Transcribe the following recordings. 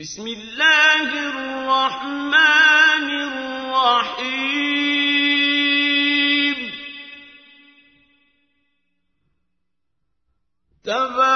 بسم الله الرحمن الرحيم. تبارك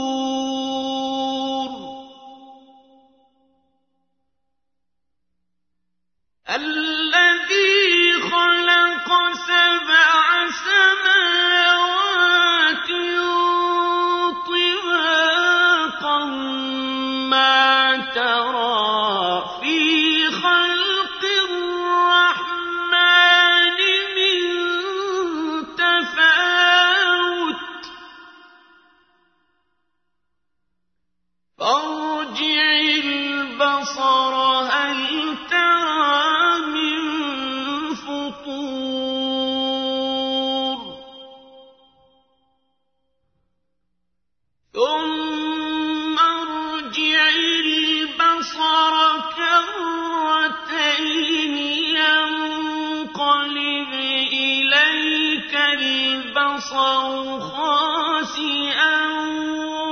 خاسئا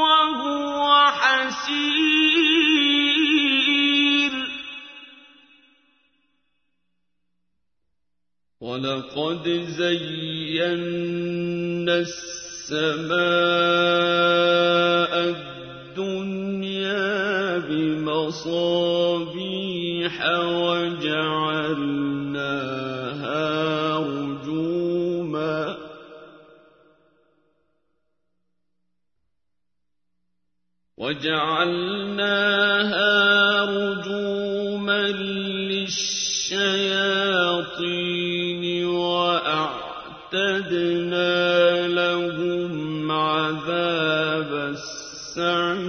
وهو حسير ولقد زينا السماء الدنيا بمصابيح وجعلناها وجعلناها رجوما للشياطين وأعتدنا لهم عذاب السعير.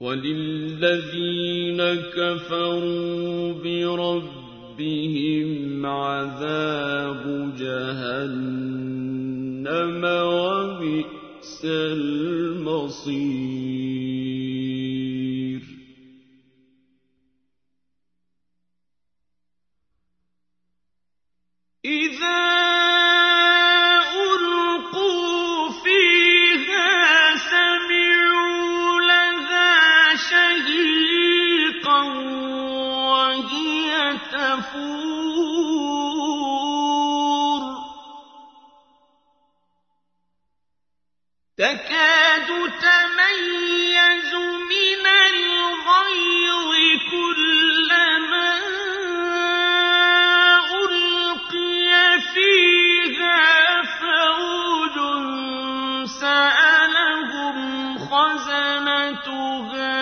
وللذين كفروا بربهم عذاب جهنم وبئس المصير تكاد تميز من الغيظ كلما ألقي فيها فوج سألهم خزنتها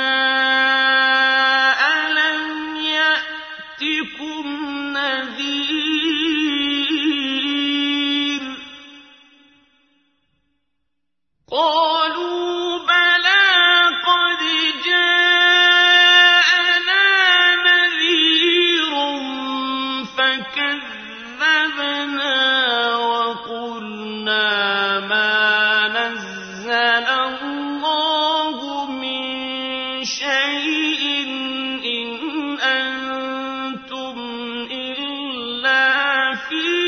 ألم يأتكم نذير قالوا في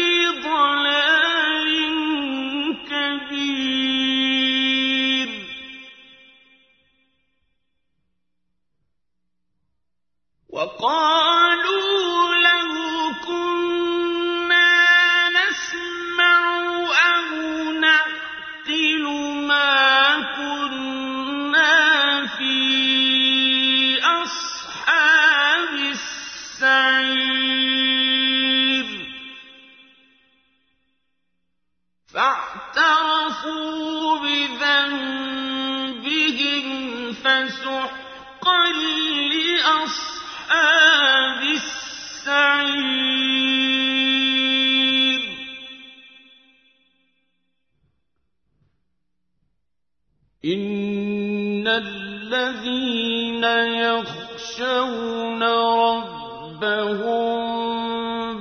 الذين يخشون ربهم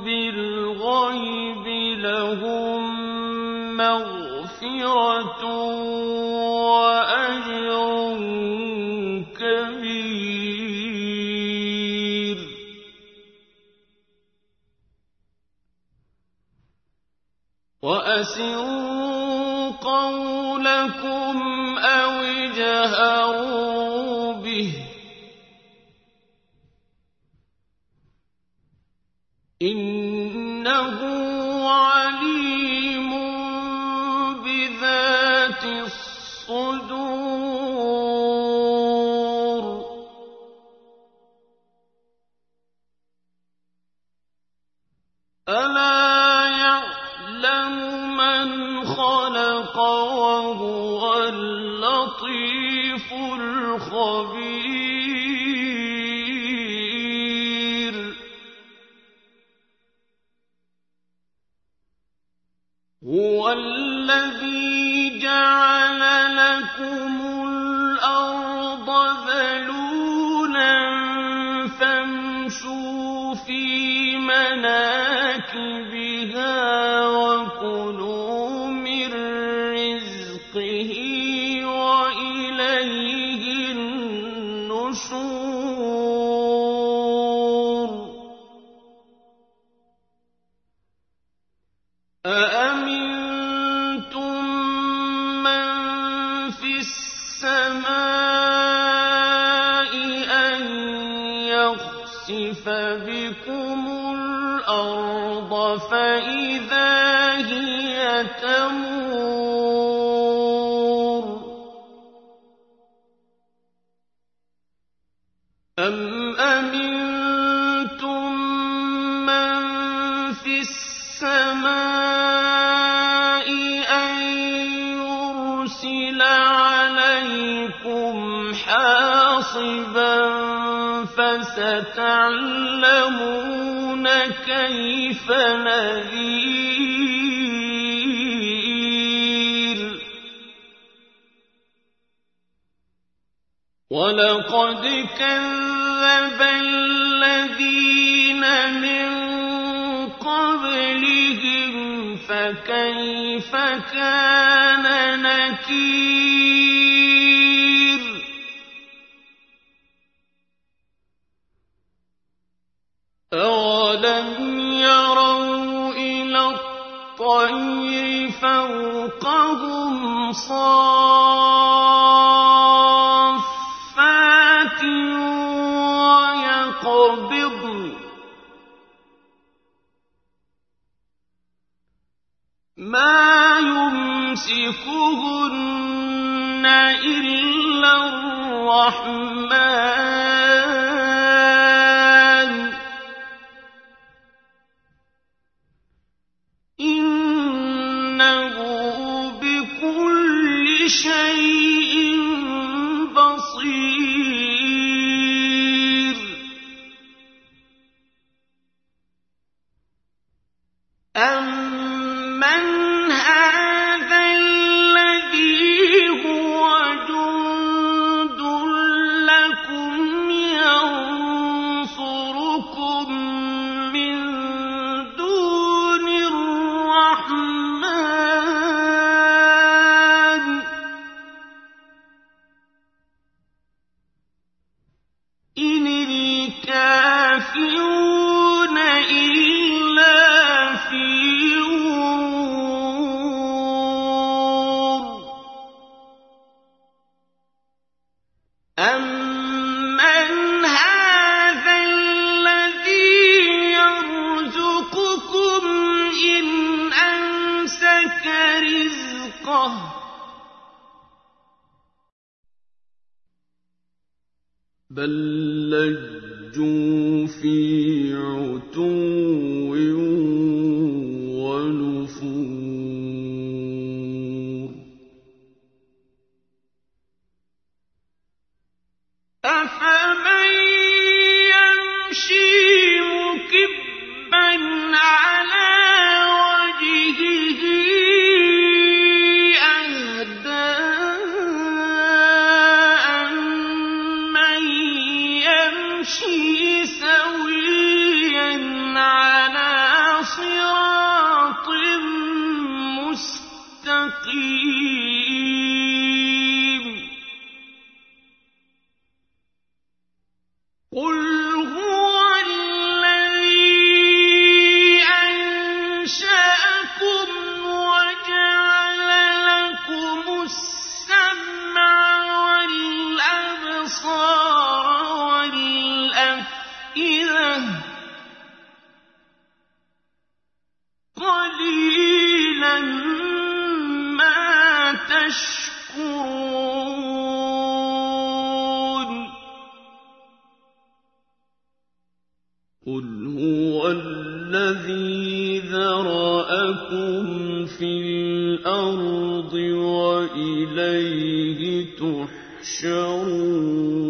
بالغيب لهم مغفرة وأجر كبير. وأسروا قولكم أو خلق وهو اللطيف الخبير هو الذي جعل لكم الأرض ذلولا فامشوا في مناكبها يخسف بكم الأرض فإذا هي تمور أم أمنتم من في السماء أن يرسل عليكم حاصبا فستعلمون كيف نذير. ولقد كذب الذين من قبلهم فكيف كان نكير. فوقهم صافات ويقبضن. ما يمسكهن إلا الرحمن. بَل لَّجُّوا فِي عُتُوٍّ قل هو الذي ذرأكم في الأرض وإليه تحشرون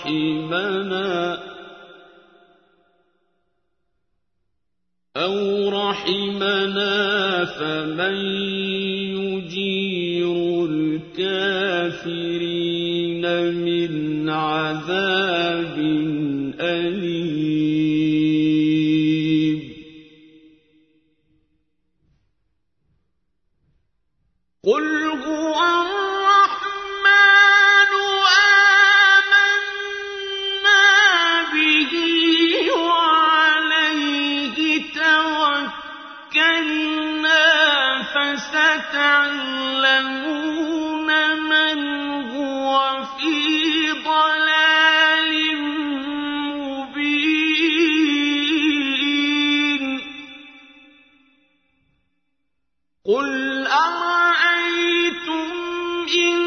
رحمنا أو رحمنا فمن يجير الكافرين من عذاب قل أرأيتم إن